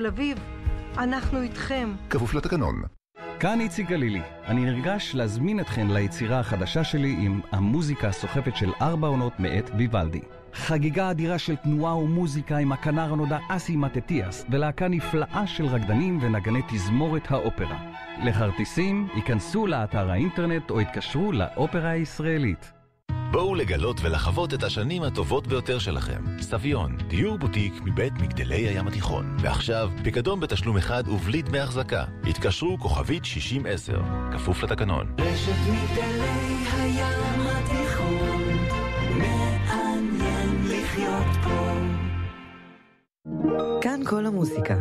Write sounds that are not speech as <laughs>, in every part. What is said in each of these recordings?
תל אביב, אנחנו איתכם. כפוף לתקנון. כאן איציק גלילי. אני נרגש להזמין אתכן ליצירה החדשה שלי עם המוזיקה הסוחפת של ארבע עונות מאת ויוולדי. חגיגה אדירה של תנועה ומוזיקה עם הכנר הנודע אסי מטטיאס ולהקה נפלאה של רקדנים ונגני תזמורת האופרה. לכרטיסים, היכנסו לאתר האינטרנט או התקשרו לאופרה הישראלית. בואו לגלות ולחוות את השנים הטובות ביותר שלכם. סביון, דיור בוטיק מבית מגדלי הים התיכון. ועכשיו, פיקדון בתשלום אחד ובלי דמי החזקה. התקשרו כוכבית 6010, כפוף לתקנון. רשת מגדלי הים התיכון, מעניין לחיות פה. כאן כל המוסיקה.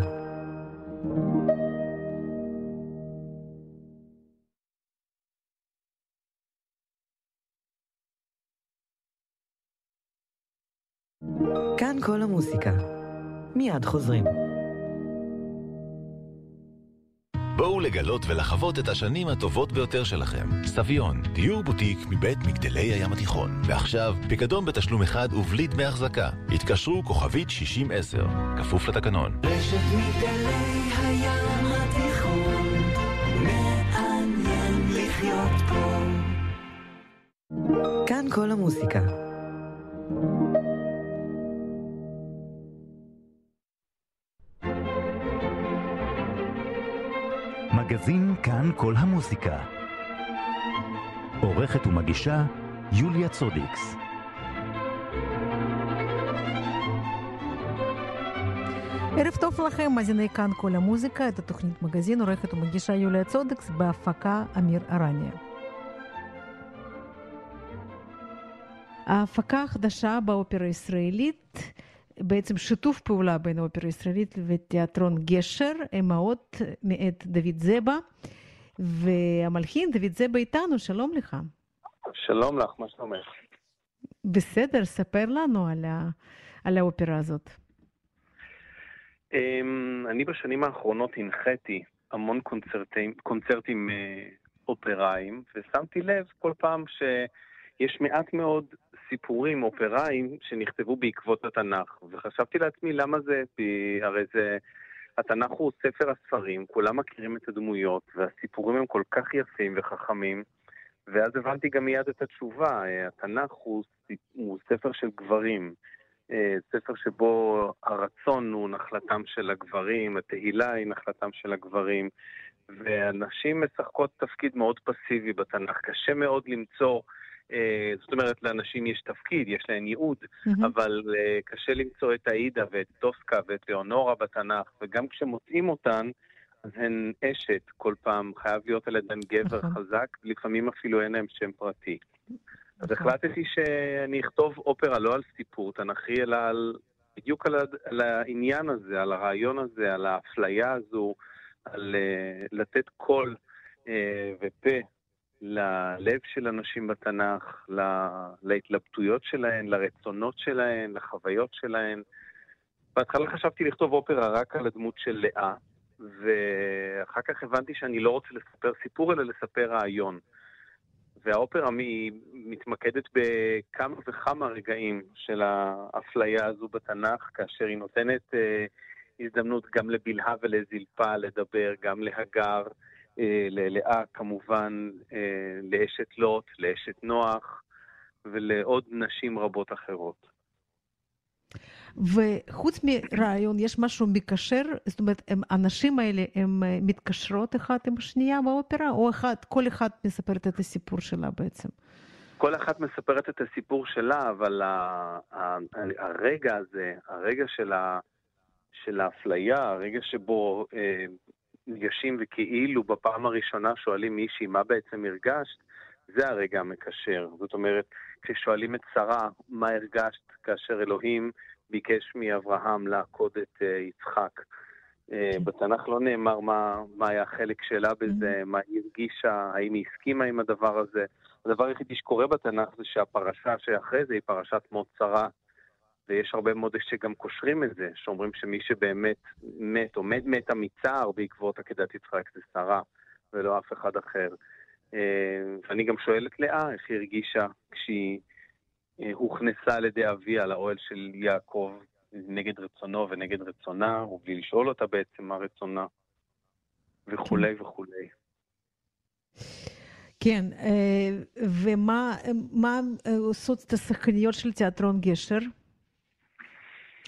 כאן כל המוסיקה. מיד חוזרים. בואו לגלות ולחוות את השנים הטובות ביותר שלכם. סביון, דיור בוטיק מבית מגדלי הים התיכון. ועכשיו, פיקדון בתשלום אחד ובלי דמי החזקה. התקשרו כוכבית 6010, כפוף לתקנון. רשת מגדלי הים התיכון, מעניין לחיות פה. כאן כל המוסיקה. מגזין כאן כל המוזיקה. עורכת ומגישה יוליה צודיקס. ערב טוב לכם, מאזיני כאן כל המוזיקה, את התוכנית מגזין, עורכת ומגישה יוליה צודקס, בהפקה אמיר ארניה. ההפקה החדשה באופרה הישראלית, בעצם שיתוף פעולה בין האופרה הישראלית ותיאטרון גשר, אמהות מאת דוד זבה, והמלחין דוד זבה איתנו, שלום לך. שלום לך, מה שלומך? בסדר, ספר לנו על, ה... על האופרה הזאת. אמ, אני בשנים האחרונות הנחיתי המון קונצרטים, קונצרטים אה, אופראיים, ושמתי לב כל פעם שיש מעט מאוד סיפורים אופראיים שנכתבו בעקבות התנ"ך. וחשבתי לעצמי, למה זה? כי הרי זה... התנ"ך הוא ספר הספרים, כולם מכירים את הדמויות, והסיפורים הם כל כך יפים וחכמים. ואז הבנתי גם מיד את התשובה, התנ"ך הוא, הוא ספר של גברים. אה, ספר שבו הרצון הוא נחלתם של הגברים, התהילה היא נחלתם של הגברים, והנשים משחקות תפקיד מאוד פסיבי בתנ"ך. קשה מאוד למצוא, זאת אומרת, לאנשים יש תפקיד, יש להן ייעוד, מהמם. אבל אה, קשה למצוא את עאידה ואת טוסקה ואת ליאונורה בתנ"ך, וגם כשמוצאים אותן, אז הן אשת כל פעם, חייב להיות על ידן גבר נכון. חזק, לפעמים אפילו אין להם שם פרטי. אז נכון. החלטתי שאני אכתוב אופרה לא על סיפור תנ"כי, אלא על, בדיוק על, על העניין הזה, על הרעיון הזה, על האפליה הזו, על uh, לתת קול uh, ופה ללב של אנשים בתנ"ך, לה, להתלבטויות שלהן, לרצונות שלהן, לחוויות שלהן. בהתחלה חשבתי לכתוב אופרה רק על הדמות של לאה, ואחר כך הבנתי שאני לא רוצה לספר סיפור, אלא לספר רעיון. והאופרה מתמקדת בכמה וכמה רגעים של האפליה הזו בתנ"ך, כאשר היא נותנת אה, הזדמנות גם לבלהה ולזלפה לדבר, גם להגר, ללאה כמובן, אה, לאשת לוט, לאשת נוח, ולעוד נשים רבות אחרות. וחוץ מרעיון, יש משהו מקשר? זאת אומרת, הם, הנשים האלה, הן אה, מתקשרות אחת עם השנייה באופרה, או אחד, כל אחת מספרת את הסיפור שלה בעצם? כל אחת מספרת את הסיפור שלה, אבל ה- ה- הרגע הזה, הרגע של, ה- של האפליה, הרגע שבו אה, ניגשים וכאילו בפעם הראשונה שואלים מישהי מה בעצם הרגשת, זה הרגע המקשר. זאת אומרת, כששואלים את שרה מה הרגשת כאשר אלוהים ביקש מאברהם לעקוד את אה, יצחק. אה, בתנ"ך לא נאמר מה, מה היה החלק שלה בזה, מה היא הרגישה, האם היא הסכימה עם הדבר הזה. הדבר היחידי שקורה בתנ"ך זה שהפרשה שאחרי זה היא פרשת מות שרה. ויש הרבה מאוד שגם קושרים את זה, שאומרים שמי שבאמת מת או מת מתה מצער בעקבות עקדת יצחק זה שרה, ולא אף אחד אחר. אה, ואני גם שואל את לאה איך היא הרגישה כשהיא אה, הוכנסה על ידי אביה לאוהל של יעקב, נגד רצונו ונגד רצונה, ובלי לשאול אותה בעצם מה רצונה, וכולי וכולי. כן, אה, ומה מה עושות את השחקניות של תיאטרון גשר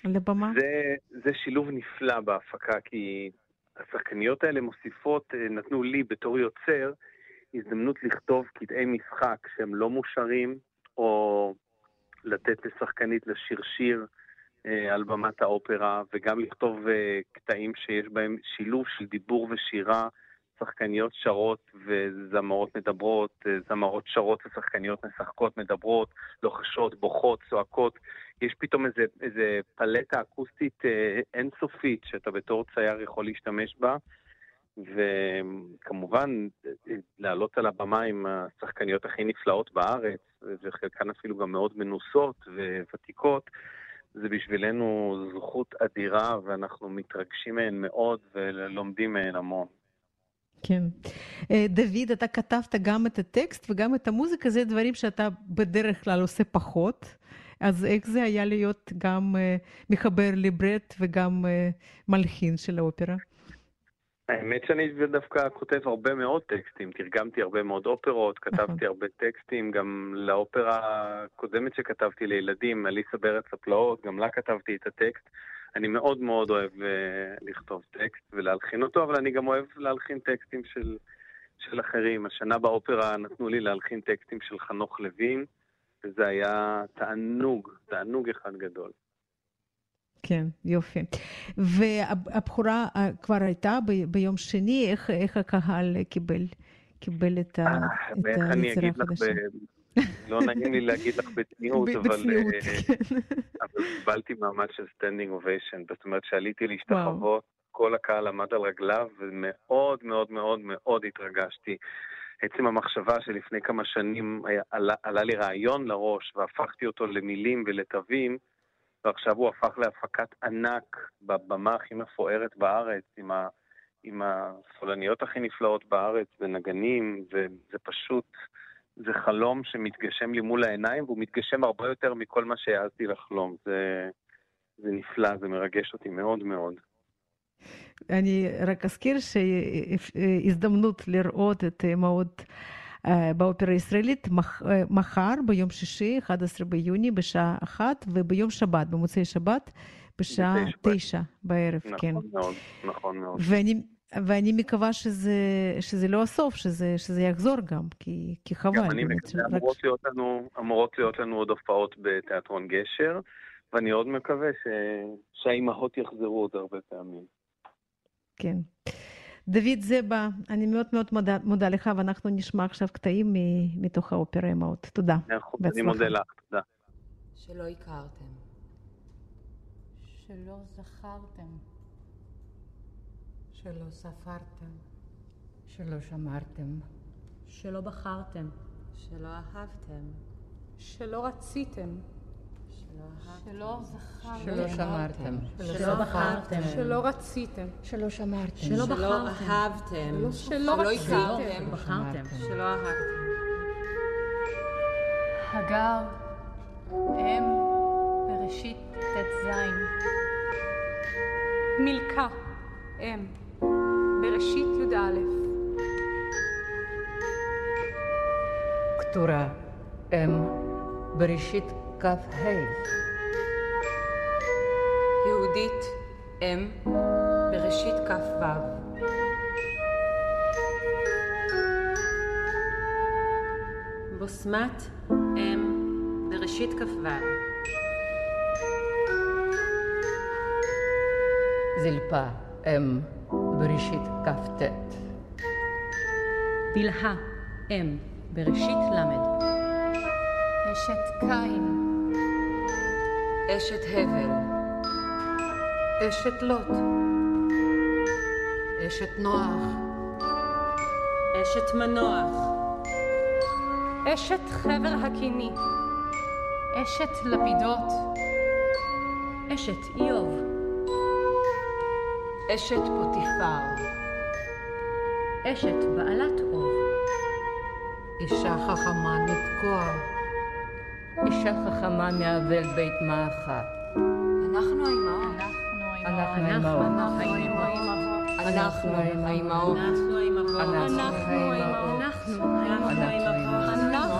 על הבמה? זה, זה שילוב נפלא בהפקה, כי השחקניות האלה מוסיפות, אה, נתנו לי בתור יוצר, הזדמנות לכתוב קטעי משחק שהם לא מושרים, או לתת לשחקנית לשיר שיר אה, על במת האופרה, וגם לכתוב אה, קטעים שיש בהם שילוב של דיבור ושירה, שחקניות שרות וזמרות מדברות, אה, זמרות שרות ושחקניות משחקות, מדברות, לוחשות, בוכות, צועקות. יש פתאום איזה, איזה פלטה אקוסטית אה, אינסופית שאתה בתור צייר יכול להשתמש בה. וכמובן, לעלות על הבמה עם השחקניות הכי נפלאות בארץ, וחלקן אפילו גם מאוד מנוסות וותיקות, זה בשבילנו זכות אדירה, ואנחנו מתרגשים מהן מאוד ולומדים מהן המון. כן. אה, דוד, אתה כתבת גם את הטקסט וגם את המוזיקה, זה דברים שאתה בדרך כלל עושה פחות. אז איך זה היה להיות גם uh, מחבר ליברט וגם uh, מלחין של האופרה? האמת שאני דווקא כותב הרבה מאוד טקסטים, תרגמתי הרבה מאוד אופרות, כתבתי הרבה טקסטים, גם לאופרה הקודמת שכתבתי לילדים, אליסה בארץ הפלאות, גם לה כתבתי את הטקסט. אני מאוד מאוד אוהב uh, לכתוב טקסט ולהלחין אותו, אבל אני גם אוהב להלחין טקסטים של, של אחרים. השנה באופרה נתנו לי להלחין טקסטים של חנוך לוין, וזה היה תענוג, תענוג אחד גדול. כן, יופי. והבחורה אה, כבר הייתה ביום שני, איך, איך הקהל קיבל, קיבל את, אה, את היצירה החדשה? לא נעים לי להגיד לך בצניעות, אבל, אה, כן. אבל קיבלתי מעמד של standing ovation. זאת אומרת שעליתי להשתחוות, כל הקהל עמד על רגליו, ומאוד מאוד מאוד מאוד התרגשתי. עצם המחשבה שלפני כמה שנים היה, עלה, עלה לי רעיון לראש והפכתי אותו למילים ולתווים, ועכשיו הוא הפך להפקת ענק בבמה הכי מפוארת בארץ, עם, ה, עם הסולניות הכי נפלאות בארץ, ונגנים, וזה פשוט, זה חלום שמתגשם לי מול העיניים, והוא מתגשם הרבה יותר מכל מה שהעזתי לחלום. זה, זה נפלא, זה מרגש אותי מאוד מאוד. אני רק אזכיר שהזדמנות לראות את אמהות באופרה הישראלית מחר, ביום שישי, 11 ביוני, בשעה אחת, וביום שבת, במוצאי שבת, בשעה תשע בערב, נכון כן. נכון מאוד, נכון מאוד. ואני, ואני מקווה שזה, שזה לא הסוף, שזה, שזה יחזור גם, כי, כי חבל. גם אני מקווה, רק... אמורות, להיות לנו, אמורות להיות לנו עוד הופעות בתיאטרון גשר, ואני עוד מקווה ש... שהאימהות יחזרו עוד הרבה פעמים. כן. דוד זבה, אני מאוד מאוד מודה, מודה לך, ואנחנו נשמע עכשיו קטעים מתוך האופרה אמהות. תודה. אני מודה לך, תודה. שלא הכרתם. שלא זכרתם. שלא ספרתם. שלא שמרתם. שלא בחרתם. שלא אהבתם. שלא רציתם. שלא זכרתם. שלא שמרתם. שלא בחרתם. שלא רציתם. שלא שמרתם. שלא בחרתם. אהבתם. שלא הכרתם. בחרתם. שלא אהבתם. הגר, אם, בראשית ט"ז. מילכה, אם, בראשית י"א. קטורה, אם, בראשית כ"ה. יהודית, אם, בראשית כ"ו. בוסמת, אם, בראשית כ"ו. זלפה, אם, בראשית כ"ט. בלהה, אם, בראשית ל'. אשת קין. אשת הבל. אשת לוט. אשת נוח. אשת מנוח. אשת חבר הקיני. אשת לפידות. אשת איוב. אשת פוטיפר. אשת בעלת אוב. אישה חכמה לתקוע. אישה חכמה מאבל בית מאחה. אנחנו האימהות. אנחנו האימהות. אנחנו האימהות. אנחנו האימהות. אנחנו האימהות. אנחנו האימהות. אנחנו האימהות.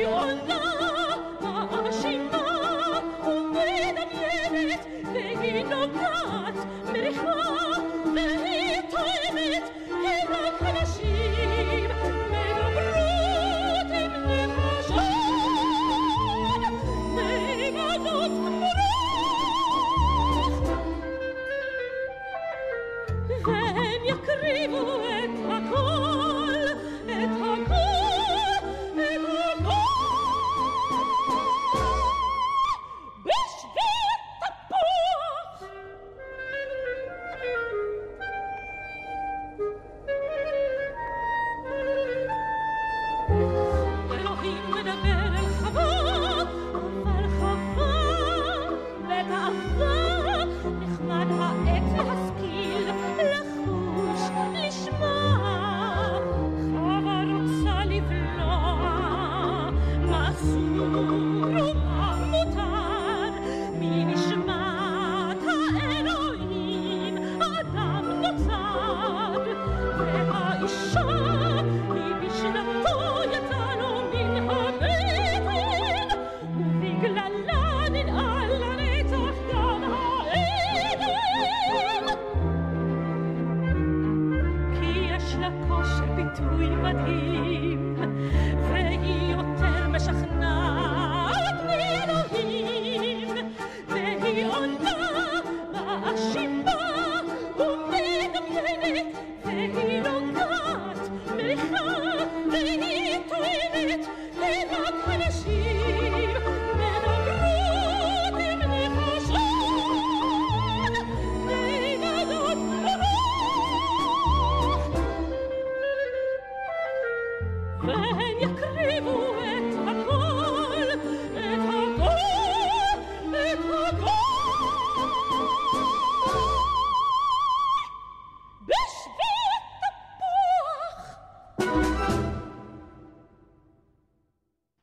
原婚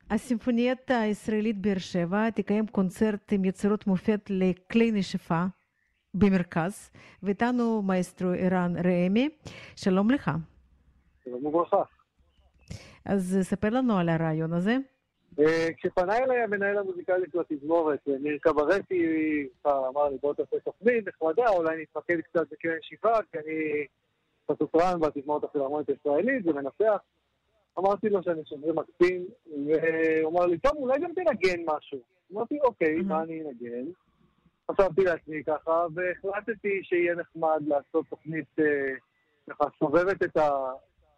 הסימפוניית הישראלית באר שבע תקיים קונצרט עם יצירות מופת לכלי נשיפה במרכז, ואיתנו מאסטרו ערן ראמי. שלום לך. שלום וברכה. אז ספר לנו על הרעיון הזה. כשפנה אליי המנהל המוזיקלי של התזמורת, ניר קברטי, אמר לי בוא תעשה תוכנית נחמדה, אולי נתמקד קצת בכלי נשיפה, כי אני פסוטרן בתזמורת הפילהרמונית הישראלית ומנפח. אמרתי לו שאני שומר מקסים, והוא אמר לי, טוב, אולי גם תנגן משהו. אמרתי, אוקיי, מה אני אנגן? חשבתי לעצמי ככה, והחלטתי שיהיה נחמד לעשות תוכנית ככה סובבת את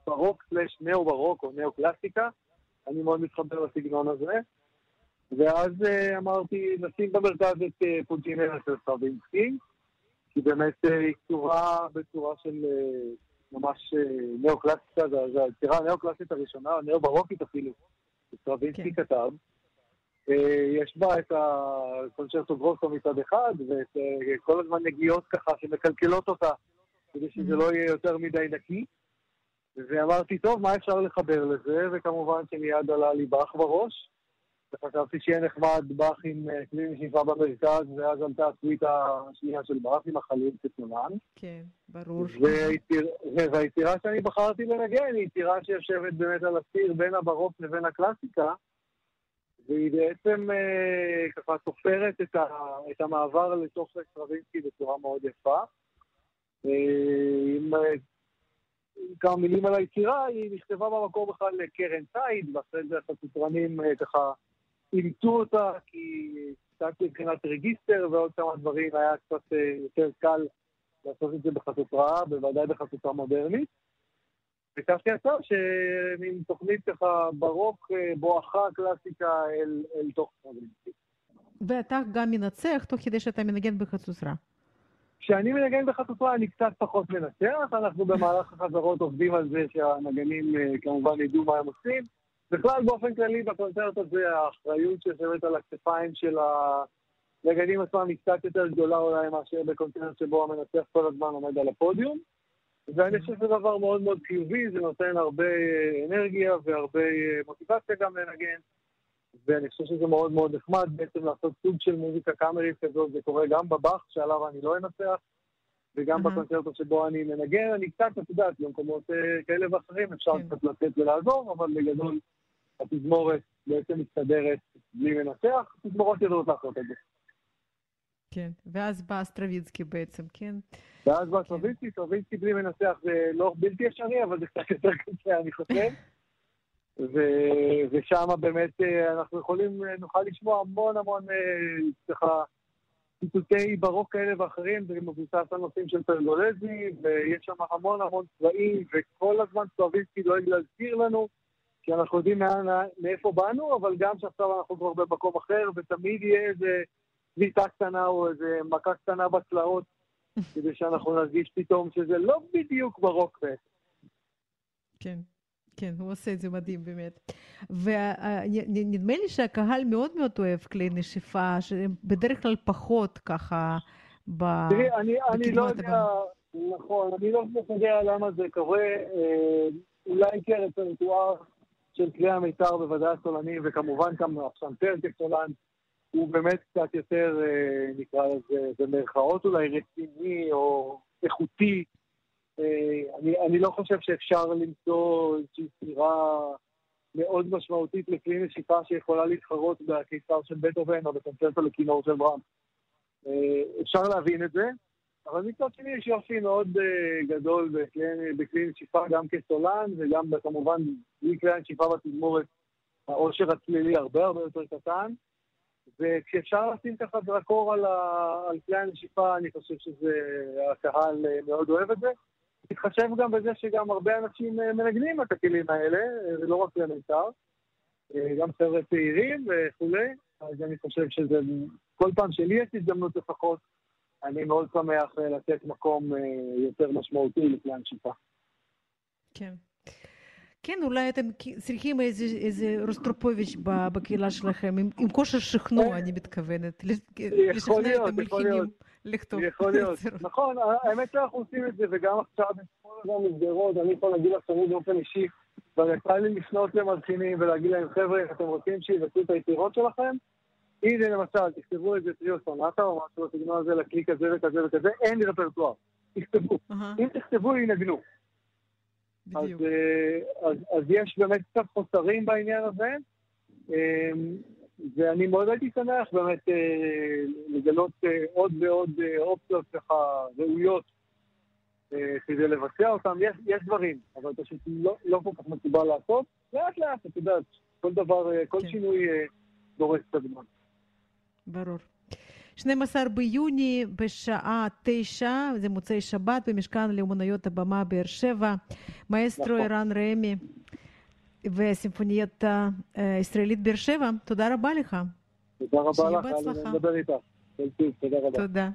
הברוק סלש נאו-ברוק או נאו-קלאסיקה. אני מאוד מתחבר לסגנון הזה. ואז אמרתי, נשים במרכז את פונטינלה של סרווינסקי, כי באמת היא כתובה בצורה של ממש נאו-קלאסיקה, זו היצירה הנאו-קלאסית הראשונה, הנאו-ברוקית אפילו, שסטרווינסקי כן. כתב. יש בה את הקונצ'רטו גרוסו מצד אחד, ואת כל הזמן נגיעות ככה שמקלקלות אותה, כדי שזה לא יהיה יותר מדי נקי. ואמרתי, טוב, מה אפשר לחבר לזה? וכמובן שמיד עלה לי באך בראש. וחשבתי שיהיה נחמד באך עם כלי נשיפה במרכז, ואז עלתה הסוויטה השנייה של באך עם החליל כתנונן. כן, ברור. והיצירה שאני בחרתי לנגן היא יצירה שיושבת באמת על הציר בין הברוק לבין הקלאסיקה, והיא בעצם אה, ככה תופרת את, ה, את המעבר לתוך סטרווינסקי בצורה מאוד יפה. אה, עם כמה מילים על היצירה, היא נכתבה במקור בכלל לקרן צייד, ואחרי זה החצוצרנים אה, ככה אימצו אותה, כי קצת מבחינת רגיסטר ועוד כמה דברים היה קצת יותר קל לעשות את זה בחצוצרה, בוודאי בחצוצרה מודרנית. וכך יצא שמין תוכנית ככה ברוק בואכה קלאסיקה אל, אל תוך סטרווינסקי. ואתה גם מנצח תוך כדי שאתה מנגן בחצוצרה. כשאני מנגן בחצוצרה אני קצת פחות מנצח, אנחנו במהלך החזרות עובדים על זה שהנגנים כמובן ידעו מה הם עושים. בכלל באופן כללי בקונצרט הזה האחריות שיושבת על הכתפיים של הנגנים עצמם היא קצת יותר גדולה אולי מאשר בקונצרט שבו המנצח כל הזמן עומד על הפודיום. ואני חושב שזה דבר מאוד מאוד חיובי, זה נותן הרבה אנרגיה והרבה מוטיבציה גם לנגן. ואני חושב שזה מאוד מאוד נחמד בעצם לעשות סוג של מוזיקה קאמרית כזאת, זה קורה גם בבאך שעליו אני לא אנצח, וגם mm-hmm. בקונצרטות שבו אני מנגן, אני קצת, את יודעת, במקומות uh, כאלה ואחרים אפשר כן. קצת לתת ולעזור, אבל בגדול התזמורת בעצם מסתדרת בלי מנצח, תזמורות יודעות לעשות את זה. כן, ואז בא סטרווינסקי בעצם, כן? ואז בא סטרווינסקי, סטרווינסקי בלי מנצח זה לא בלתי אפשרי, אבל זה קצת יותר קשה, אני חושב. <laughs> ו- ושם באמת אה, אנחנו יכולים, אה, נוכל לשמוע המון המון, ככה, ציטוטי ברוק כאלה ואחרים, זה מבוסס על נושאים של פרגולזי, ויש שם המון המון צבעים, וכל הזמן סטרווינסקי דואג להזכיר לנו, כי אנחנו יודעים מאיפה באנו, אבל גם שעכשיו אנחנו כבר במקום אחר, ותמיד יהיה איזה צביטה קטנה או איזה מכה קטנה בצלעות, <laughs> כדי שאנחנו נרגיש פתאום שזה לא בדיוק ברוק בעצם. כן. כן, הוא עושה את זה מדהים באמת. ונדמה לי שהקהל מאוד מאוד אוהב כלי נשיפה, שהם בדרך כלל פחות ככה ב... תראי, אני, אני לא יודע, נכון, אני לא יודע למה זה קורה. אה, אולי כן, רפרטואר של כלי המיתר בוודאי הסולנים, וכמובן גם הפסנתר כסולן, הוא באמת קצת יותר, אה, נקרא לזה, במרכאות אולי רציני או איכותי. אה, אני, אני לא חושב שאפשר למצוא איזושהי סתירה מאוד משמעותית לכלי נשיפה שיכולה להתחרות בקיסר של בטהובן או בקונצרטו לכינור של ברם. אה, אפשר להבין את זה, אבל מצד שני יש יופי מאוד uh, גדול בכלי, בכלי נשיפה, גם כסולן וגם כמובן בלי כלי הנשיפה בתזמורת, העושר הצלילי הרבה הרבה יותר קטן. וכשאפשר לשים ככה זרקור על, ה... על כלי הנשיפה, אני חושב שהקהל מאוד אוהב את זה. מתחשב גם בזה שגם הרבה אנשים אה, מנגנים את הכלים האלה, אה, ולא רק למיתר, אה, גם חבר'ה צעירים וכולי, אז אני חושב שזה, כל פעם שלי יש הזדמנות לפחות, אני מאוד שמח לתת מקום יותר משמעותי לכלי הנשיפה. כן. כן, אולי אתם צריכים איזה, איזה רוסטרופוביץ' בקהילה שלכם, עם, עם כושר שכנוע, אני מתכוונת, לשכנע את המלחינים. לכתוב. יכול להיות. נכון, האמת שאנחנו עושים את זה, וגם עכשיו, בכל הזמן מסגרות, אני יכול להגיד לך שאני באופן אישי, כבר יצא לי לפנות למלחינים ולהגיד להם, חבר'ה, אתם רוצים שיבצעו את היצירות שלכם? הנה למשל, תכתבו איזה טריו סונטה או משהו בסגנון הזה לכלי כזה וכזה וכזה, אין לי רפרטואר. תכתבו. אם תכתבו, ינגנו. אז, אז, אז יש באמת קצת חוסרים בעניין הזה. אמ, ואני מאוד הייתי שמח באמת אה, לגלות אה, עוד ועוד אה, אופציות ככה ראויות אה, כדי לבצע אותם. יש, יש דברים, אבל פשוט לא, לא כל כך מקובל לעשות. לאט לאט, את יודעת, כל דבר, אה, כל כן. שינוי אה, דורש קצת זמן. ברור. 12 ביוני בשעה 9, זה מוצאי שבת, במשכן לאומנויות הבמה באר שבע. מאסטרו נכון. ערן ראמי וסימפוניית הישראלית באר שבע. תודה רבה לך. תודה רבה לך, אני מדבר איתך. תודה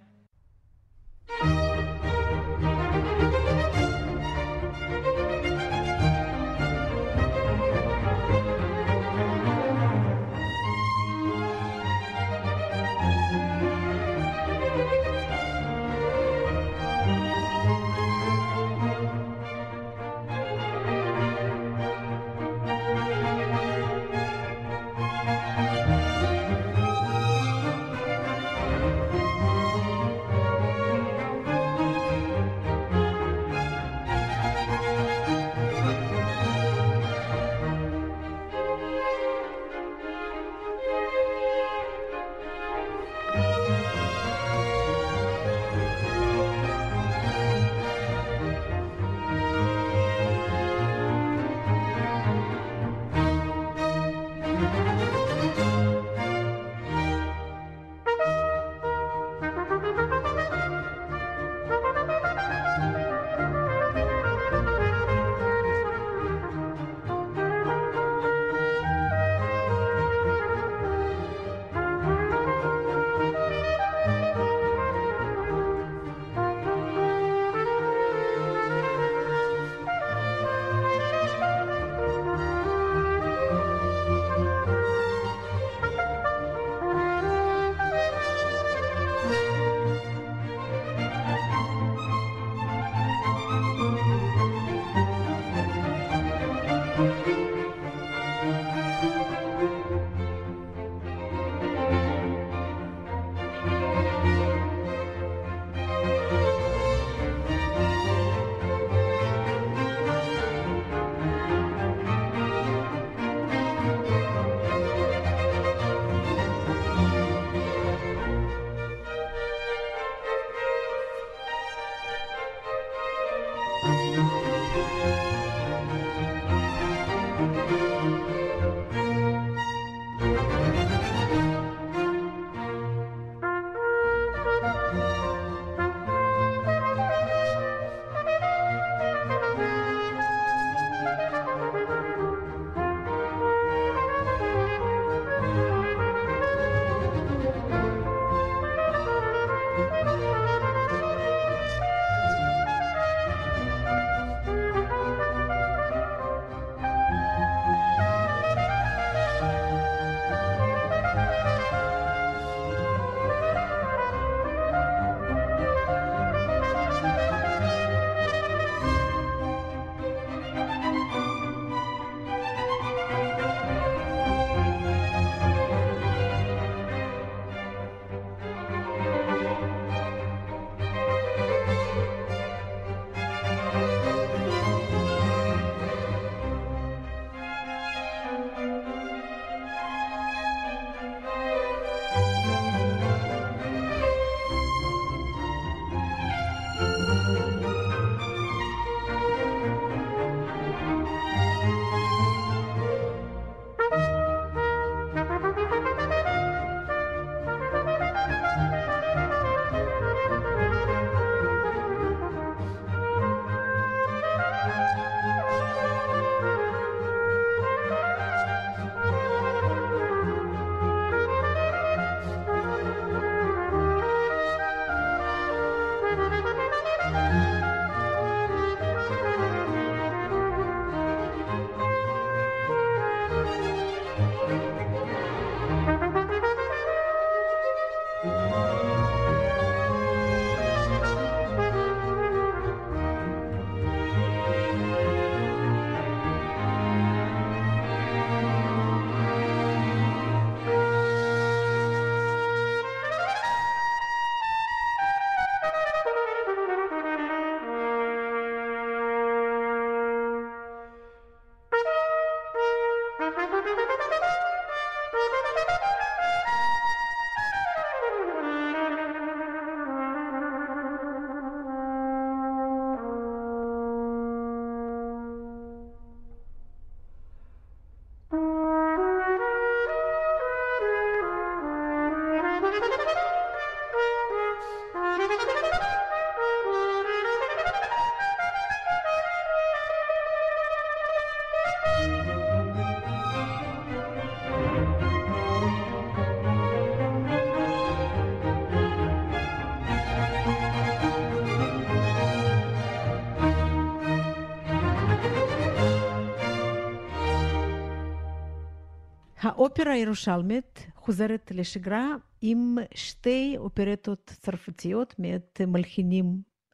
האופרה הירושלמית חוזרת לשגרה עם שתי אופרטות צרפתיות מאת מלחינים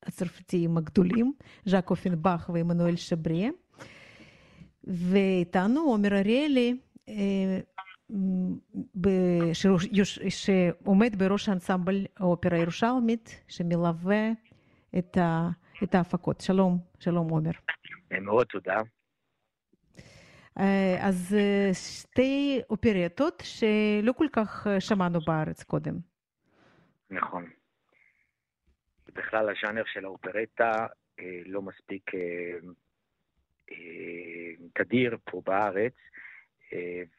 הצרפתיים הגדולים, ז'אק אופנבך ועמנואל שבריה. ואיתנו עומר אריאלי, שעומד בראש האנסמבל האופרה הירושלמית, שמלווה את ההפקות. שלום, שלום עומר. מאוד תודה. אז שתי אופרטות שלא כל כך שמענו בארץ קודם. נכון. בכלל הז'אנר של האופרטה לא מספיק תדיר פה בארץ,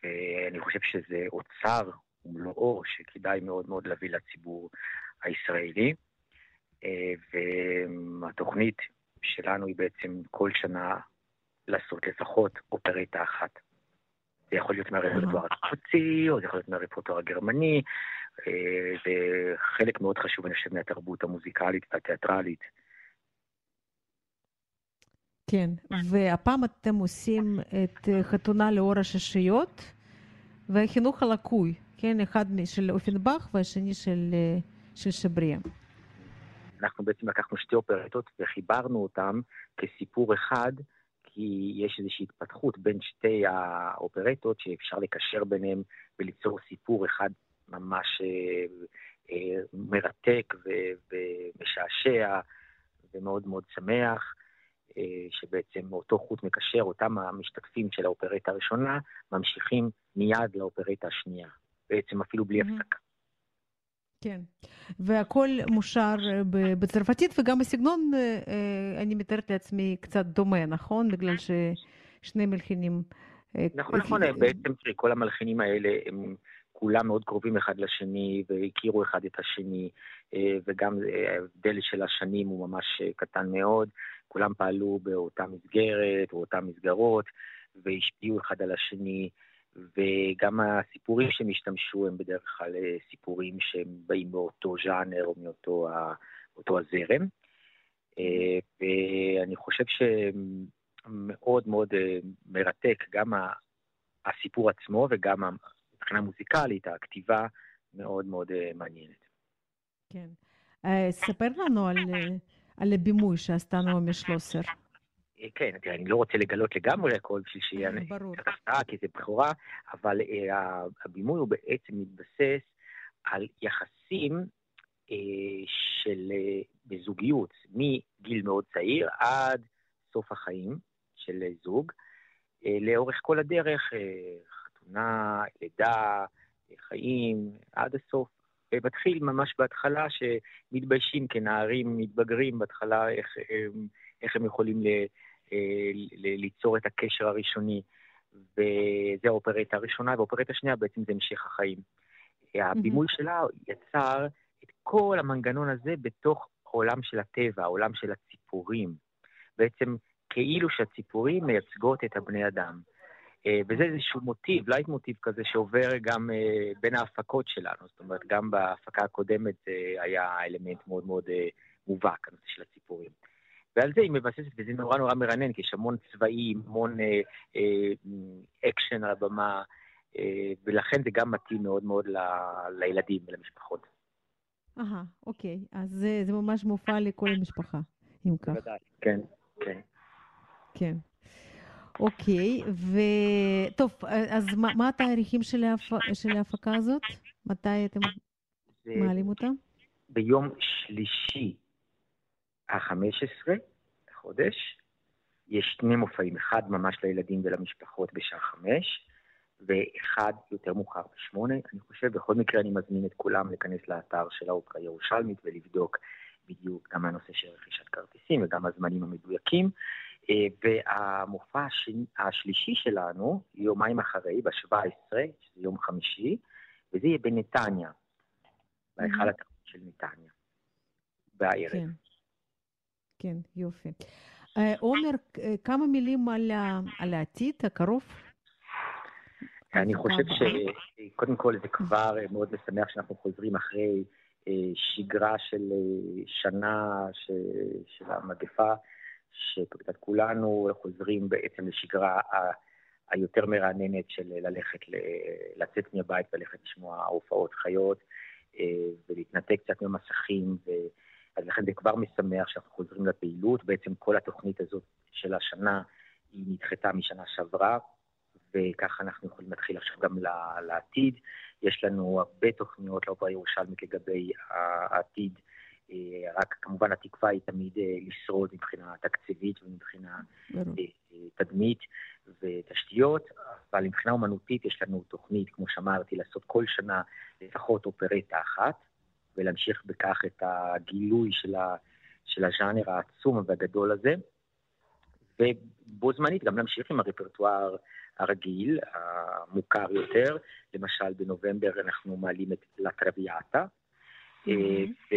ואני חושב שזה אוצר ומלואו שכדאי מאוד מאוד להביא לציבור הישראלי. והתוכנית שלנו היא בעצם כל שנה לעשות לפחות אופרטה אחת. זה יכול להיות מהרפרטואר הצרפתי, או זה יכול להיות מהרפרטואר הגרמני, זה חלק מאוד חשוב, אני חושב, מהתרבות המוזיקלית והתיאטרלית. כן, והפעם אתם עושים את חתונה לאור הששיות והחינוך הלקוי, כן, אחד של אופנבך והשני של, של שבריה. אנחנו בעצם לקחנו שתי אופרטות וחיברנו אותן כסיפור אחד, כי יש איזושהי התפתחות בין שתי האופרטות שאפשר לקשר ביניהם וליצור סיפור אחד ממש אה, אה, מרתק ומשעשע ומאוד מאוד שמח. שבעצם אותו חוט מקשר, אותם המשתתפים של האופרטה הראשונה, ממשיכים מיד לאופרטה השנייה, בעצם אפילו בלי הפסקה. כן, והכל מושר בצרפתית, וגם הסגנון, אני מתארת לעצמי, קצת דומה, נכון? בגלל ששני מלחינים... נכון, נכון, בעצם כל המלחינים האלה הם כולם מאוד קרובים אחד לשני, והכירו אחד את השני, וגם ההבדל של השנים הוא ממש קטן מאוד. כולם פעלו באותה מסגרת, או אותן מסגרות, והשפיעו אחד על השני, וגם הסיפורים שהם השתמשו הם בדרך כלל סיפורים שהם באים מאותו ז'אנר או מאותו הזרם. ואני חושב שמאוד מאוד מרתק גם הסיפור עצמו וגם מבחינה מוזיקלית, הכתיבה מאוד מאוד מעניינת. כן. ספר לנו על... על הבימוי שעשתה נעמי שלוסר. כן, תראה, אני לא רוצה לגלות לגמרי הכל בשביל שיהיה קצת הפתעה, כי זה בכורה, אבל הבימוי הוא בעצם מתבסס על יחסים של בזוגיות, מגיל מאוד צעיר עד סוף החיים של זוג, לאורך כל הדרך, חתונה, לידה, חיים, עד הסוף. ומתחיל ממש בהתחלה שמתביישים כנערים מתבגרים בהתחלה איך, איך הם יכולים ל, ל, ליצור את הקשר הראשוני. וזה האופרטה הראשונה, והאופרטה השנייה בעצם זה המשך החיים. הבימוי. שלה יצר את כל המנגנון הזה בתוך העולם של הטבע, העולם של הציפורים. בעצם כאילו שהציפורים מייצגות את הבני אדם. וזה איזשהו מוטיב, לייט מוטיב כזה שעובר גם בין ההפקות שלנו. זאת אומרת, גם בהפקה הקודמת היה אלמנט מאוד מאוד מובהק, הנושא של הציפורים. ועל זה היא מבססת, וזה נורא נורא מרנן, כי יש המון צבעים, המון אה, אה, אקשן על הבמה, אה, ולכן זה גם מתאים מאוד מאוד ל, לילדים ולמשפחות. אהה, אוקיי. אז זה, זה ממש מופע לכל המשפחה, אם כך. בוודאי, כן, כן. כן. אוקיי, וטוב, אז מה, מה התאריכים של, ההפ... של ההפקה הזאת? מתי אתם זה... מעלים אותה? ביום שלישי ה-15 לחודש, יש שני מופעים, אחד ממש לילדים ולמשפחות בשעה חמש, ואחד יותר מאוחר בשמונה. אני חושב, בכל מקרה אני מזמין את כולם להיכנס לאתר של האופרה הירושלמית ולבדוק בדיוק גם הנושא של רכישת כרטיסים וגם הזמנים המדויקים. והמופע השלישי שלנו, יומיים אחרי, ב-17, שזה יום חמישי, וזה יהיה בנתניה, בהיכל התרבות של נתניה, בערב. כן, כן, יופי. עומר, כמה מילים על, על העתיד הקרוב? אני חושב שקודם כל זה כבר מאוד משמח שאנחנו חוזרים אחרי שגרה של שנה של המגפה. שקצת כולנו חוזרים בעצם לשגרה היותר מרעננת של ללכת, לצאת מהבית וללכת לשמוע הופעות חיות ולהתנתק קצת ממסכים. ו... אז לכן זה כבר משמח שאנחנו חוזרים לפעילות. בעצם כל התוכנית הזאת של השנה היא נדחתה משנה שעברה, וככה אנחנו יכולים להתחיל עכשיו גם לעתיד. יש לנו הרבה תוכניות לאופרה ירושלמית לגבי העתיד. אה, רק כמובן התקווה היא תמיד אה, לשרוד מבחינה תקציבית ומבחינה אה, תדמית ותשתיות, אבל מבחינה אומנותית יש לנו תוכנית, כמו שאמרתי, לעשות כל שנה לפחות אופרטה אחת, ולהמשיך בכך את הגילוי של, ה, של הז'אנר העצום והגדול הזה, ובו זמנית גם להמשיך עם הרפרטואר הרגיל, המוכר יותר. למשל, בנובמבר אנחנו מעלים את לה טרוויאטה, mm-hmm.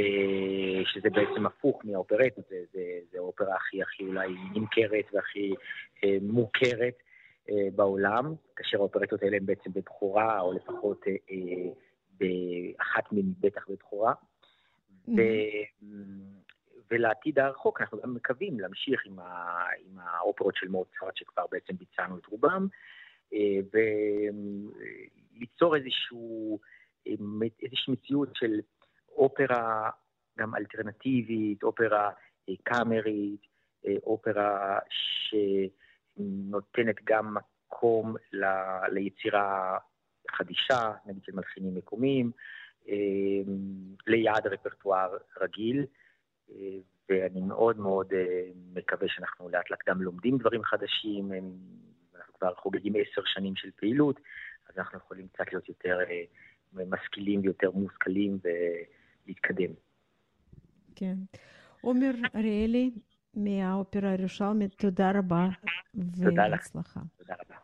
שזה בעצם הפוך מהאופרטה, זה, זה, זה האופרה הכי הכי אולי נמכרת והכי אה, מוכרת אה, בעולם, כאשר האופרטות האלה הן בעצם בבכורה, או לפחות אה, אה, באחת בבכורה. Mm-hmm. ו... ולעתיד הרחוק אנחנו גם מקווים להמשיך עם, ה, עם האופרות של מוצרט שכבר בעצם ביצענו את רובם, אה, וליצור איזשהו, אה, איזושהי מציאות של אופרה גם אלטרנטיבית, אופרה אה, קאמרית, אופרה שנותנת גם מקום ל, ליצירה חדישה, נגיד של מלחינים מקומיים, ליד רפרטואר רגיל. ואני מאוד מאוד אה, מקווה שאנחנו לאט לאט גם לומדים דברים חדשים, אנחנו כבר חוגגים עשר שנים של פעילות, אז אנחנו יכולים קצת להיות יותר אה, משכילים ויותר מושכלים ולהתקדם. כן. עומר אריאלי מהאופרה הירושלמית, תודה רבה והצלחה. תודה רבה.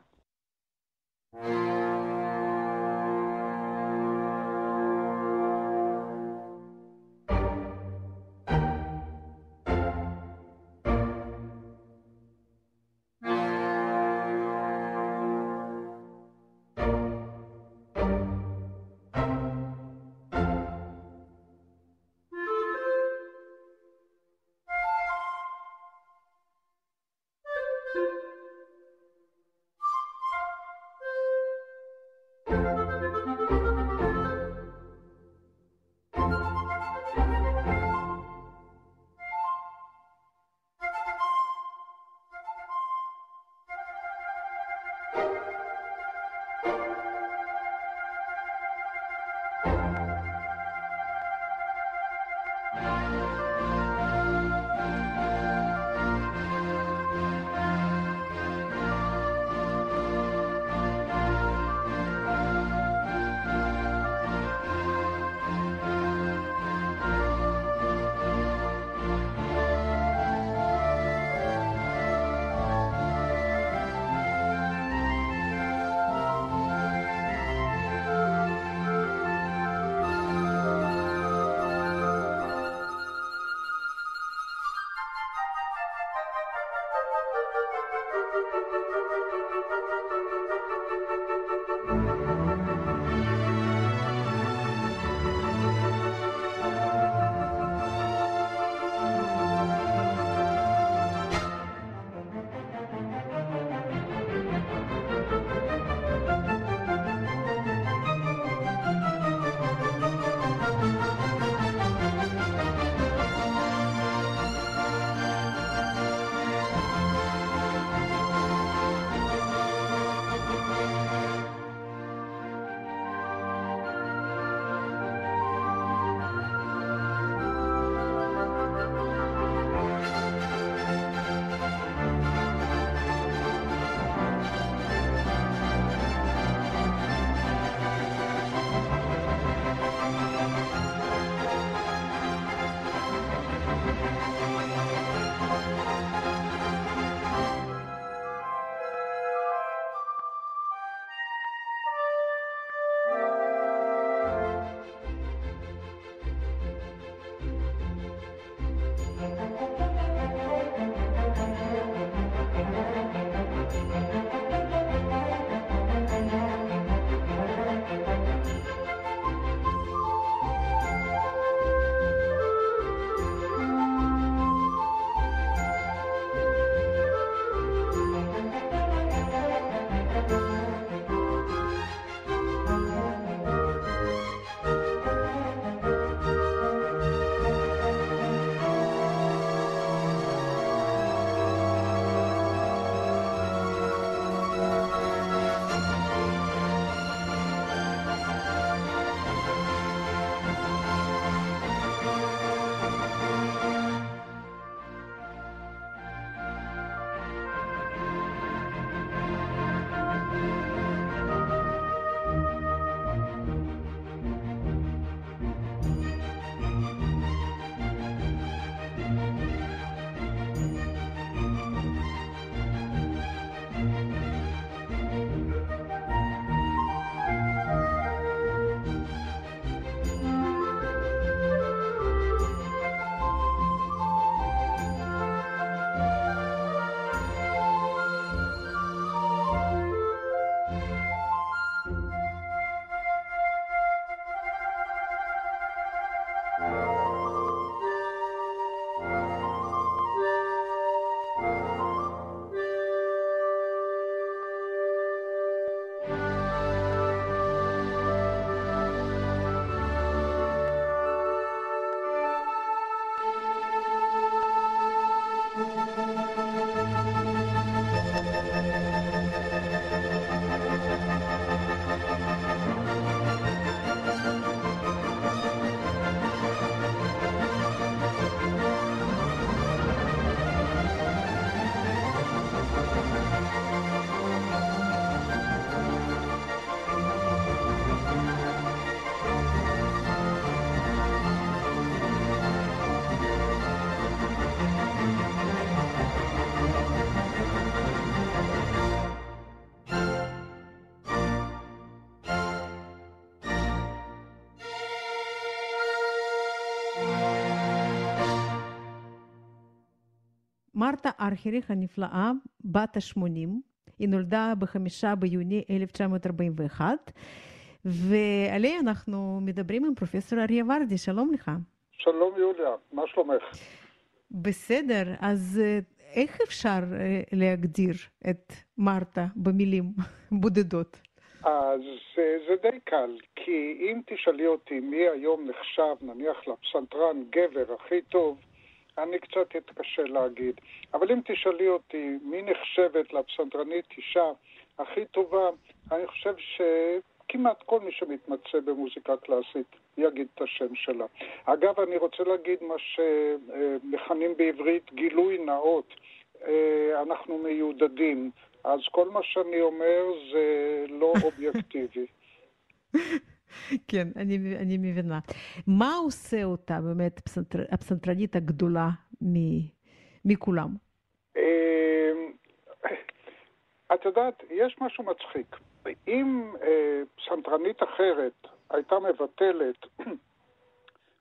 מרתה ארכריך הנפלאה, בת ה-80, היא נולדה בחמישה ביוני 1941, ועליה אנחנו מדברים עם פרופסור אריה ורדי, שלום לך. שלום יוליה, מה שלומך? בסדר, אז איך אפשר להגדיר את מרתה במילים בודדות? אז זה די קל, כי אם תשאלי אותי מי היום נחשב, נניח לפסנתרן גבר הכי טוב, אני קצת אתקשה להגיד. אבל אם תשאלי אותי מי נחשבת לפסנתרנית אישה הכי טובה, אני חושב שכמעט כל מי שמתמצא במוזיקה קלאסית יגיד את השם שלה. אגב, אני רוצה להגיד מה שמכנים בעברית גילוי נאות. אנחנו מיודדים, אז כל מה שאני אומר זה לא אובייקטיבי. <laughs> כן, אני, אני מבינה. מה עושה אותה באמת הפסנתר, הפסנתרנית הגדולה מ, מכולם? את יודעת, יש משהו מצחיק. אם פסנתרנית אחרת הייתה מבטלת <clears throat>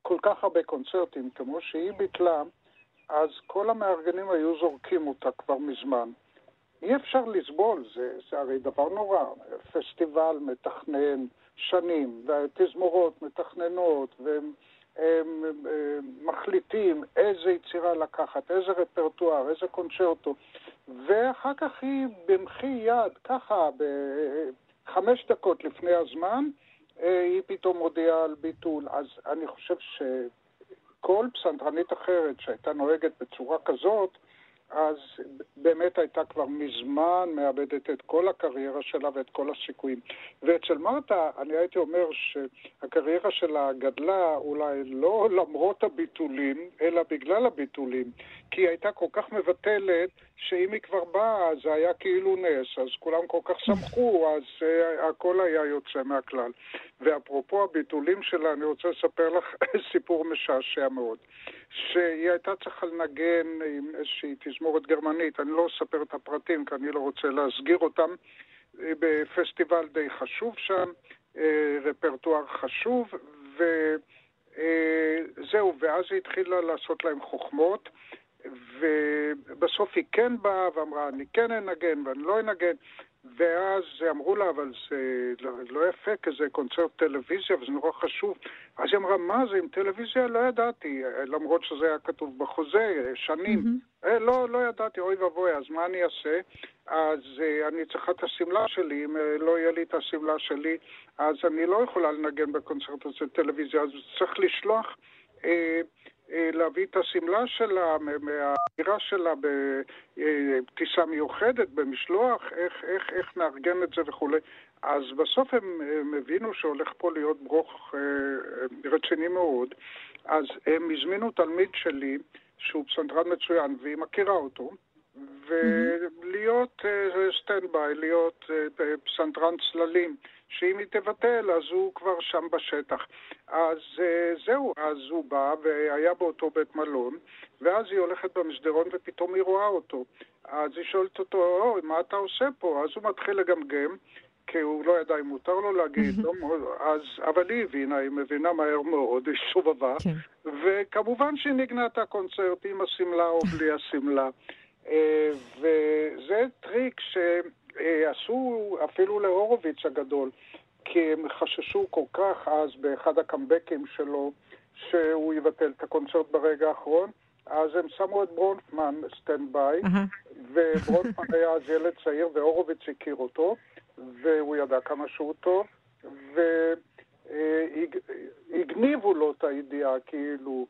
כל כך הרבה קונצרטים כמו שהיא ביטלה, אז כל המארגנים היו זורקים אותה כבר מזמן. אי אפשר לסבול, זה, זה הרי דבר נורא. פסטיבל מתכנן שנים, והתזמורות מתכננות, והם הם, הם, מחליטים איזה יצירה לקחת, איזה רפרטואר, איזה קונצ'רטו, ואחר כך היא במחי יד, ככה, בחמש דקות לפני הזמן, היא פתאום מודיעה על ביטול. אז אני חושב שכל פסנתרנית אחרת שהייתה נוהגת בצורה כזאת, אז באמת הייתה כבר מזמן מאבדת את כל הקריירה שלה ואת כל הסיכויים. ואצל מרתה, אני הייתי אומר שהקריירה שלה גדלה אולי לא למרות הביטולים, אלא בגלל הביטולים. כי היא הייתה כל כך מבטלת, שאם היא כבר באה, זה היה כאילו נס, אז כולם כל כך שמחו, אז uh, הכל היה יוצא מהכלל. ואפרופו הביטולים שלה, אני רוצה לספר לך <laughs> סיפור משעשע מאוד. שהיא הייתה צריכה לנגן עם איזושהי תזמורת גרמנית, אני לא אספר את הפרטים כי אני לא רוצה להסגיר אותם, בפסטיבל די חשוב שם, רפרטואר חשוב, וזהו, ואז היא התחילה לעשות להם חוכמות. ובסוף היא כן באה ואמרה, אני כן אנגן ואני לא אנגן, ואז אמרו לה, אבל זה לא, לא יפה, כי זה קונצרט טלוויזיה וזה נורא חשוב. אז היא אמרה, מה זה עם טלוויזיה? לא ידעתי, למרות שזה היה כתוב בחוזה, שנים. Mm-hmm. לא, לא ידעתי, אוי ואבוי, אז מה אני אעשה? אז אני צריכה את השמלה שלי, אם לא יהיה לי את השמלה שלי, אז אני לא יכולה לנגן בקונצרט הזה טלוויזיה, אז צריך לשלוח... אה, להביא את השמלה שלה, מהעירה שלה בטיסה מיוחדת, במשלוח, איך, איך, איך נארגן את זה וכולי. אז בסוף הם, הם הבינו שהולך פה להיות ברוך אה, רציני מאוד, אז הם הזמינו תלמיד שלי, שהוא פסנתרן מצוין, והיא מכירה אותו, ולהיות stand by, להיות פסנתרן צללים. שאם היא תבטל, אז הוא כבר שם בשטח. אז זהו, אז הוא בא והיה באותו בית מלון, ואז היא הולכת במסדרון ופתאום היא רואה אותו. אז היא שואלת אותו, אוי, מה אתה עושה פה? אז הוא מתחיל לגמגם. כי הוא לא ידע אם מותר לו להגיד, לא, אז, אבל היא הבינה, היא מבינה מהר מאוד, היא סובבה, כן. וכמובן שהיא נגנה את הקונצרט עם השמלה או בלי השמלה. וזה טריק שעשו אפילו להורוביץ הגדול, כי הם חששו כל כך אז באחד הקמבקים שלו שהוא יבטל את הקונצרט ברגע האחרון, אז הם שמו את ברונפמן stand by, וברונפמן היה אז ילד צעיר והורוביץ הכיר אותו, והוא ידע כמה שהוא טוב, והגניבו לו את הידיעה כאילו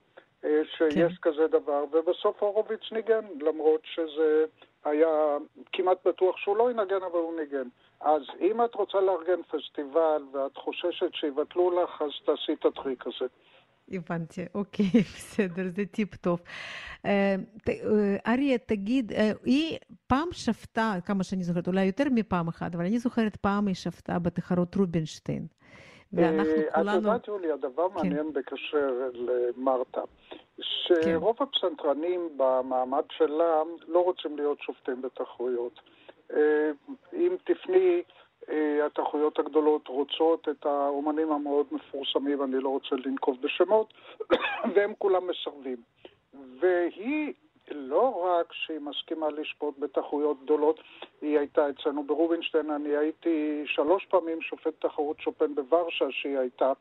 שיש כן. כזה דבר, ובסוף הורוביץ ניגן, למרות שזה היה כמעט בטוח שהוא לא ינגן, אבל הוא ניגן. אז אם את רוצה לארגן פסטיבל ואת חוששת שיבטלו לך, אז תעשי את הטריק הזה. הבנתי, אוקיי, <laughs> בסדר, זה טיפ טוב. אריה, תגיד, היא פעם שפטה, כמה שאני זוכרת, אולי יותר מפעם אחת, אבל אני זוכרת פעם היא שפטה בתחרות רובינשטיין. ואנחנו כולנו... את יודעת, יולי, הדבר מעניין בקשר למרתה, שרוב הפסנתרנים במעמד שלה לא רוצים להיות שופטים בתחרויות. אם תפני, התחרויות הגדולות רוצות את האומנים המאוד מפורסמים, אני לא רוצה לנקוב בשמות, <coughs> והם כולם מסרבים. והיא לא רק שהיא מסכימה לשפוט בתחרויות גדולות, היא הייתה אצלנו ברובינשטיין, אני הייתי שלוש פעמים שופט תחרות שופן בוורשה שהיא הייתה,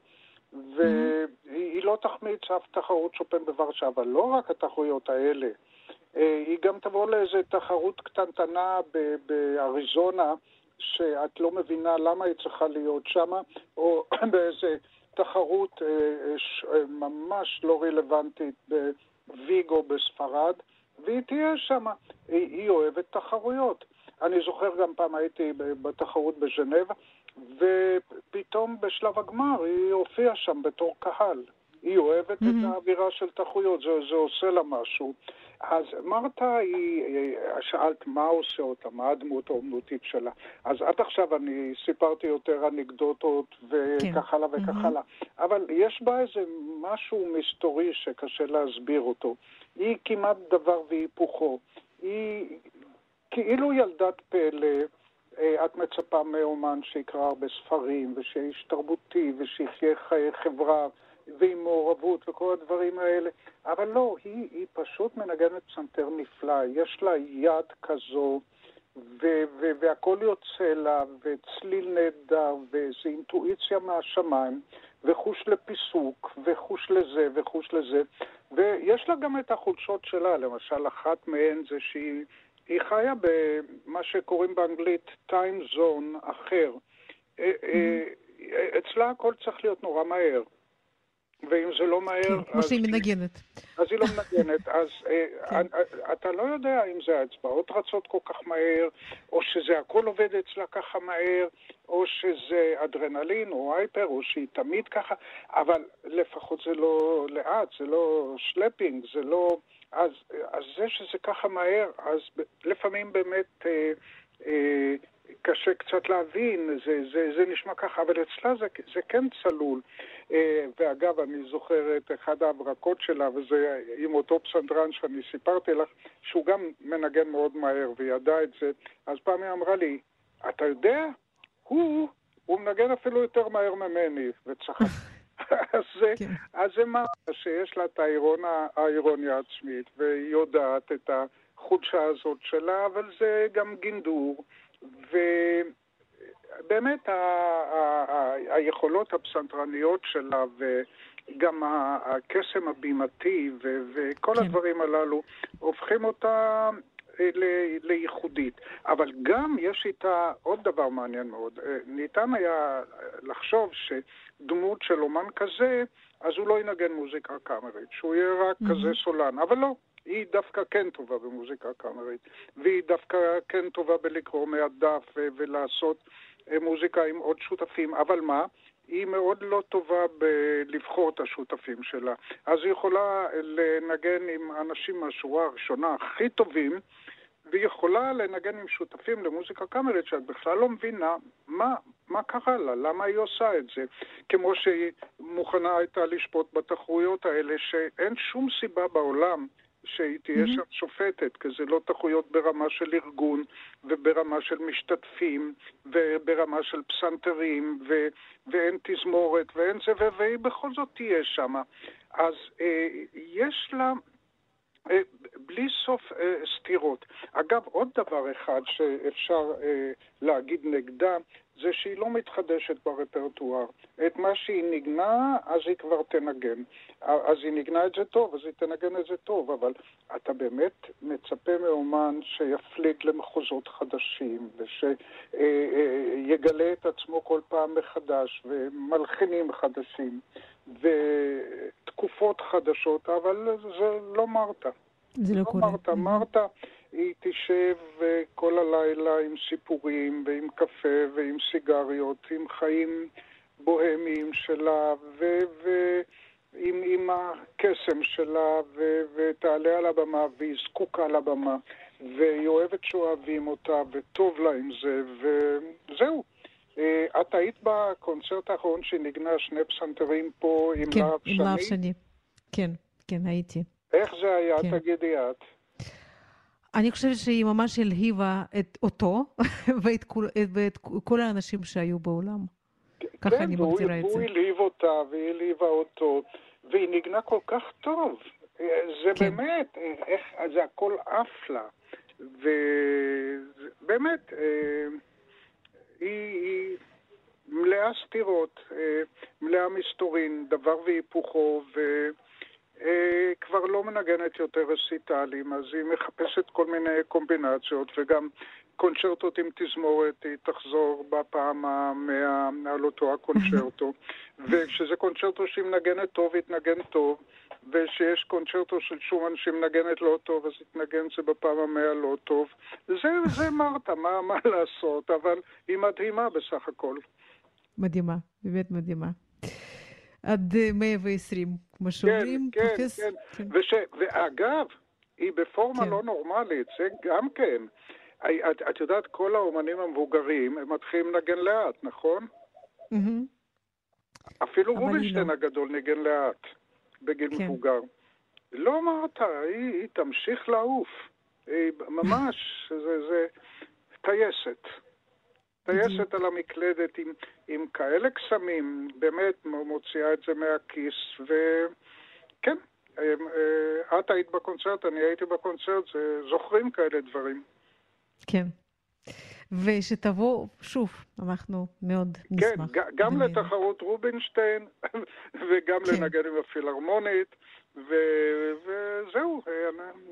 והיא לא תחמיץ אף תחרות שופן בוורשה, אבל לא רק התחרויות האלה. אה, היא גם תבוא לאיזה תחרות קטנטנה באריזונה, שאת לא מבינה למה היא צריכה להיות שם, או <clears throat> באיזה תחרות אה, אה, ממש לא רלוונטית בוויגו בספרד, והיא תהיה שם. היא, היא אוהבת תחרויות. אני זוכר גם פעם הייתי בתחרות בז'נבה, ופתאום בשלב הגמר היא הופיעה שם בתור קהל. היא אוהבת mm-hmm. את האווירה של תחרויות, זה, זה עושה לה משהו. אז מרתה, היא, שאלת מה עושה אותה, מה הדמות האומנותית שלה. אז עד עכשיו אני סיפרתי יותר אנקדוטות וכך כן. הלאה וכך הלאה. Mm-hmm. אבל יש בה איזה משהו מסתורי שקשה להסביר אותו. היא כמעט דבר והיפוכו. היא כאילו ילדת פלא. אה, את מצפה מאומן שיקרא הרבה ספרים, ושיהיה איש תרבותי, ושיחיה חברה. ועם מעורבות וכל הדברים האלה, אבל לא, היא, היא פשוט מנגנת פסנתר נפלא, יש לה יד כזו, ו- ו- והכל יוצא לה, וצליל נהדר, ואיזו אינטואיציה מהשמיים, וחוש לפיסוק, וחוש לזה, וחוש לזה, ויש לה גם את החולשות שלה, למשל, אחת מהן זה שהיא חיה במה שקוראים באנגלית time zone אחר. אה, אה, mm-hmm. אצלה הכל צריך להיות נורא מהר. ואם זה לא מהר... <laughs> כמו שהיא מנגנת. אז היא לא מנגנת. אז אה, כן. אתה לא יודע אם זה האצבעות רצות כל כך מהר, או שזה הכל עובד אצלה ככה מהר, או שזה אדרנלין או הייפר, או שהיא תמיד ככה, אבל לפחות זה לא לאט, זה לא שלפינג, זה לא... אז, אז זה שזה ככה מהר, אז לפעמים באמת... אה, אה, קשה קצת להבין, זה, זה, זה נשמע ככה, אבל אצלה זה, זה כן צלול. אה, ואגב, אני זוכר את אחד ההברקות שלה, וזה עם אותו פסנדרן שאני סיפרתי לך, שהוא גם מנגן מאוד מהר וידע את זה. אז פעם היא אמרה לי, אתה יודע, הוא, הוא מנגן אפילו יותר מהר ממני, וצחק. <laughs> אז, זה, כן. אז זה מה שיש לה את האירונה, האירוניה העצמית, והיא יודעת את החולשה הזאת שלה, אבל זה גם גינדור. ובאמת ה- ה- ה- היכולות הפסנתרניות שלה וגם הקסם הבימתי ו- וכל כן. הדברים הללו הופכים אותה אה, לייחודית. אבל גם יש איתה עוד דבר מעניין מאוד. אה, ניתן היה לחשוב שדמות של אומן כזה, אז הוא לא ינגן מוזיקה קאמרית, שהוא יהיה רק mm-hmm. כזה סולן, אבל לא. היא דווקא כן טובה במוזיקה קאמרית, והיא דווקא כן טובה בלקרוא מהדף ולעשות אה, מוזיקה עם עוד שותפים, אבל מה? היא מאוד לא טובה בלבחור את השותפים שלה. אז היא יכולה לנגן עם אנשים מהשורה הראשונה הכי טובים, והיא יכולה לנגן עם שותפים למוזיקה קאמרית שאת בכלל לא מבינה מה, מה קרה לה, למה היא עושה את זה. כמו שהיא מוכנה הייתה לשפוט בתחרויות האלה, שאין שום סיבה בעולם שהיא תהיה mm-hmm. שם שופטת, כי זה לא תחרויות ברמה של ארגון וברמה של משתתפים וברמה של פסנתרים ו- ואין תזמורת ואין זה, והיא בכל זאת תהיה שם. אז אה, יש לה... אה, בלי סוף אה, סתירות. אגב, עוד דבר אחד שאפשר אה, להגיד נגדה, זה שהיא לא מתחדשת ברפרטואר. את מה שהיא ניגנה, אז היא כבר תנגן. אז היא ניגנה את זה טוב, אז היא תנגן את זה טוב, אבל אתה באמת מצפה מאומן שיפליג למחוזות חדשים, ושיגלה את עצמו כל פעם מחדש, ומלחינים חדשים, ותקופות חדשות, אבל זה לא מרתה. זה לא, לא קורה. מרתה, מרתה היא תשב אה, כל הלילה עם סיפורים ועם קפה ועם סיגריות, עם חיים בוהמיים שלה ועם עם הקסם שלה ו, ותעלה על הבמה והיא זקוקה לבמה והיא אוהבת שאוהבים אותה וטוב לה עם זה וזהו. אה, את היית בקונצרט האחרון שניגנה שני פסנתרים פה עם כן, להב שני? כן, עם להב שני. כן, כן, הייתי. איך זה היה? כן. תגידי את. אני חושבת שהיא ממש הלהיבה את אותו <laughs> ואת כל, ואת כל האנשים שהיו בעולם. ככה כן, אני מגדירה את זה. והוא הלהיב אותה והיא הלהיבה אותו, והיא ניגנה כל כך טוב. זה כן. באמת, איך, זה הכל עף לה. ובאמת, היא, היא מלאה סתירות, מלאה מסתורין, דבר והיפוכו, וכבר לא מנגנת יותר רסיטלים, אז היא מחפשת כל מיני קומבינציות, וגם קונצ'רטות עם תזמורת, היא תחזור בפעם המאה על אותו הקונצ'רטו. <laughs> וכשזה קונצ'רטו שהיא מנגנת טוב, היא תנגן טוב, ושיש קונצ'רטו של שומן שהיא מנגנת לא טוב, אז היא תנגן זה בפעם המאה לא טוב. זה, זה מרתה, מה, מה <laughs> לעשות, אבל היא מדהימה בסך הכל. מדהימה, באמת מדהימה. עד 120, כמו שאומרים, כן, פרופס... כן, כן. וש... ואגב, היא בפורמה כן. לא נורמלית, זה גם כן. את, את יודעת, כל האומנים המבוגרים, הם מתחילים לנגן לאט, נכון? Mm-hmm. אפילו רובינשטיין לא. הגדול ניגן לאט, בגיל כן. מבוגר. לא אמרת, היא, היא תמשיך לעוף. היא ממש, זה, זה טייסת. טייסת על המקלדת עם, עם כאלה קסמים, באמת מוציאה את זה מהכיס, וכן, אה, אה, את היית בקונצרט, אני הייתי בקונצרט, זוכרים כאלה דברים. כן. ושתבוא, שוב, אנחנו מאוד כן, נשמח. כן, גם באמת. לתחרות רובינשטיין, <laughs> וגם כן. לנגן עם הפילהרמונית, ו- וזהו,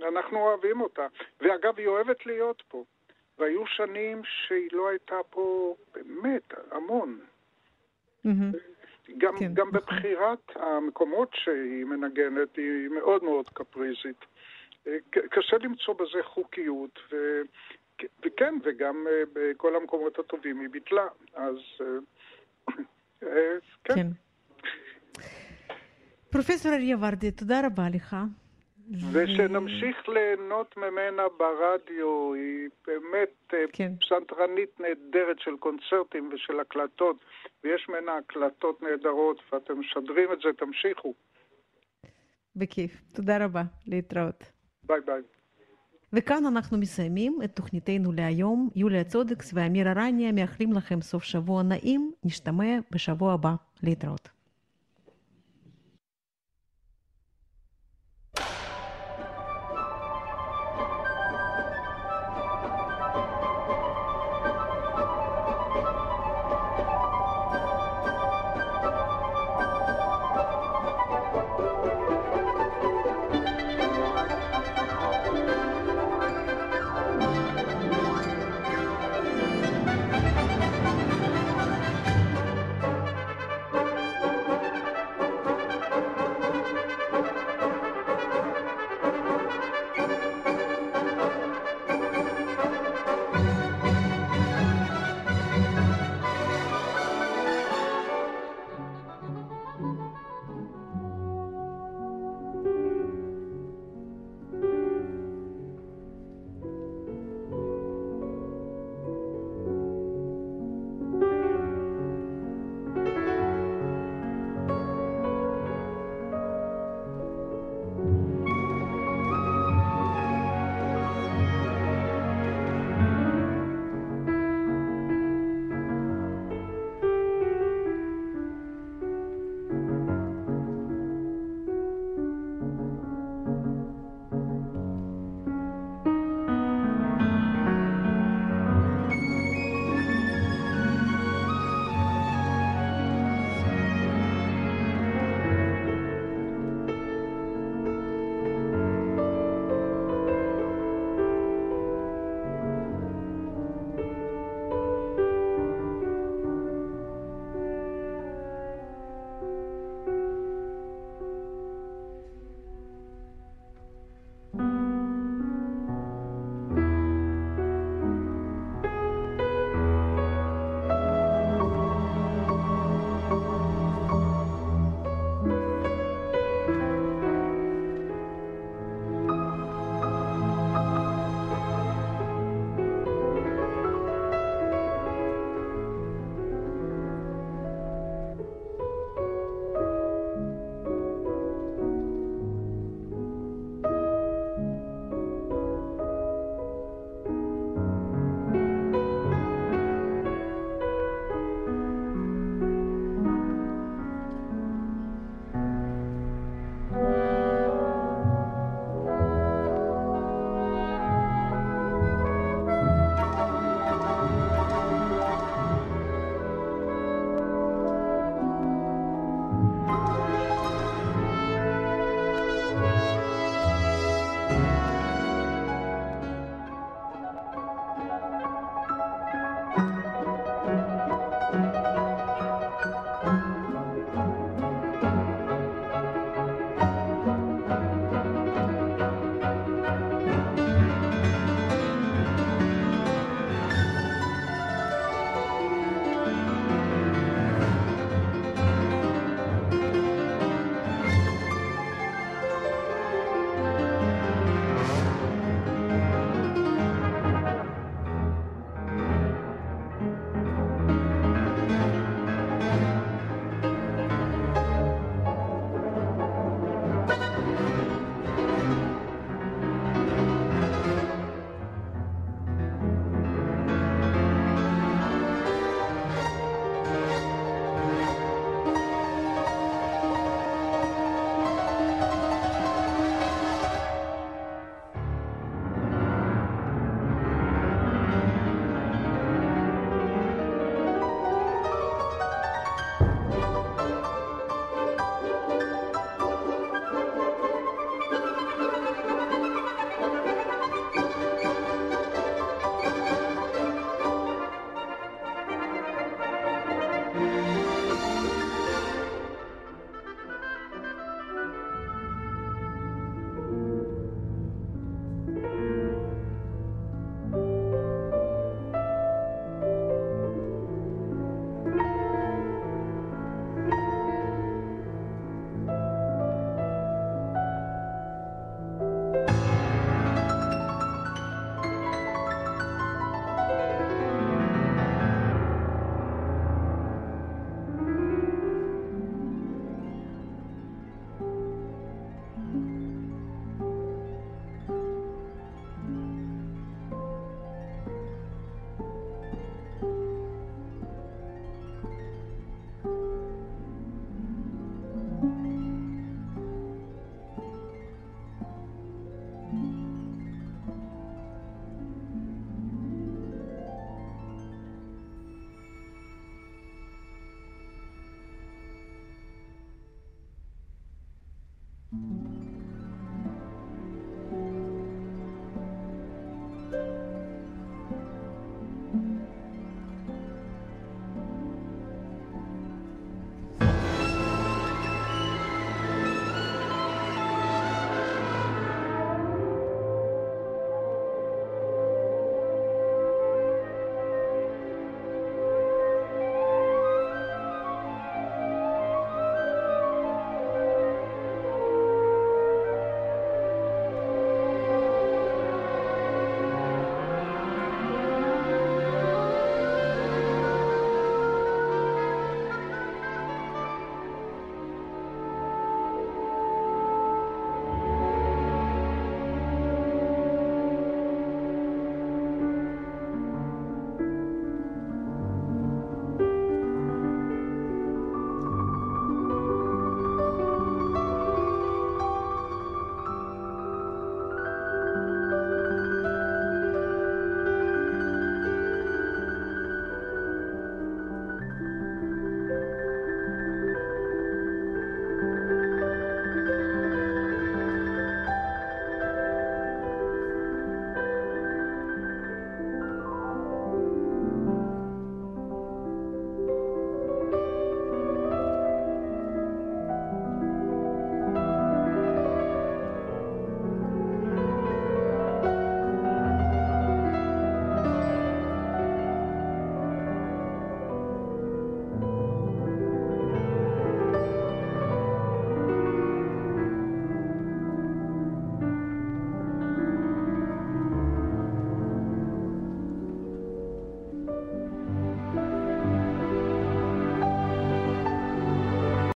אנחנו אוהבים אותה. ואגב, היא אוהבת להיות פה. והיו שנים שהיא לא הייתה פה באמת המון. Mm-hmm. גם, כן, גם נכון. בבחירת המקומות שהיא מנגנת, היא מאוד מאוד קפריזית. קשה למצוא בזה חוקיות, ו... וכן, וגם אה, בכל המקומות הטובים היא ביטלה, אז אה, אה, כן. כן. פרופסור אריה ורדי, תודה רבה לך. ושנמשיך ליהנות ממנה ברדיו, היא באמת כן. פסנתרנית נהדרת של קונצרטים ושל הקלטות, ויש ממנה הקלטות נהדרות, ואתם משדרים את זה, תמשיכו. בכיף. תודה רבה, להתראות. ביי ביי. וכאן אנחנו מסיימים את תוכניתנו להיום. יוליה צודקס ואמיר ארניה מאחלים לכם סוף שבוע נעים. נשתמע בשבוע הבא. להתראות.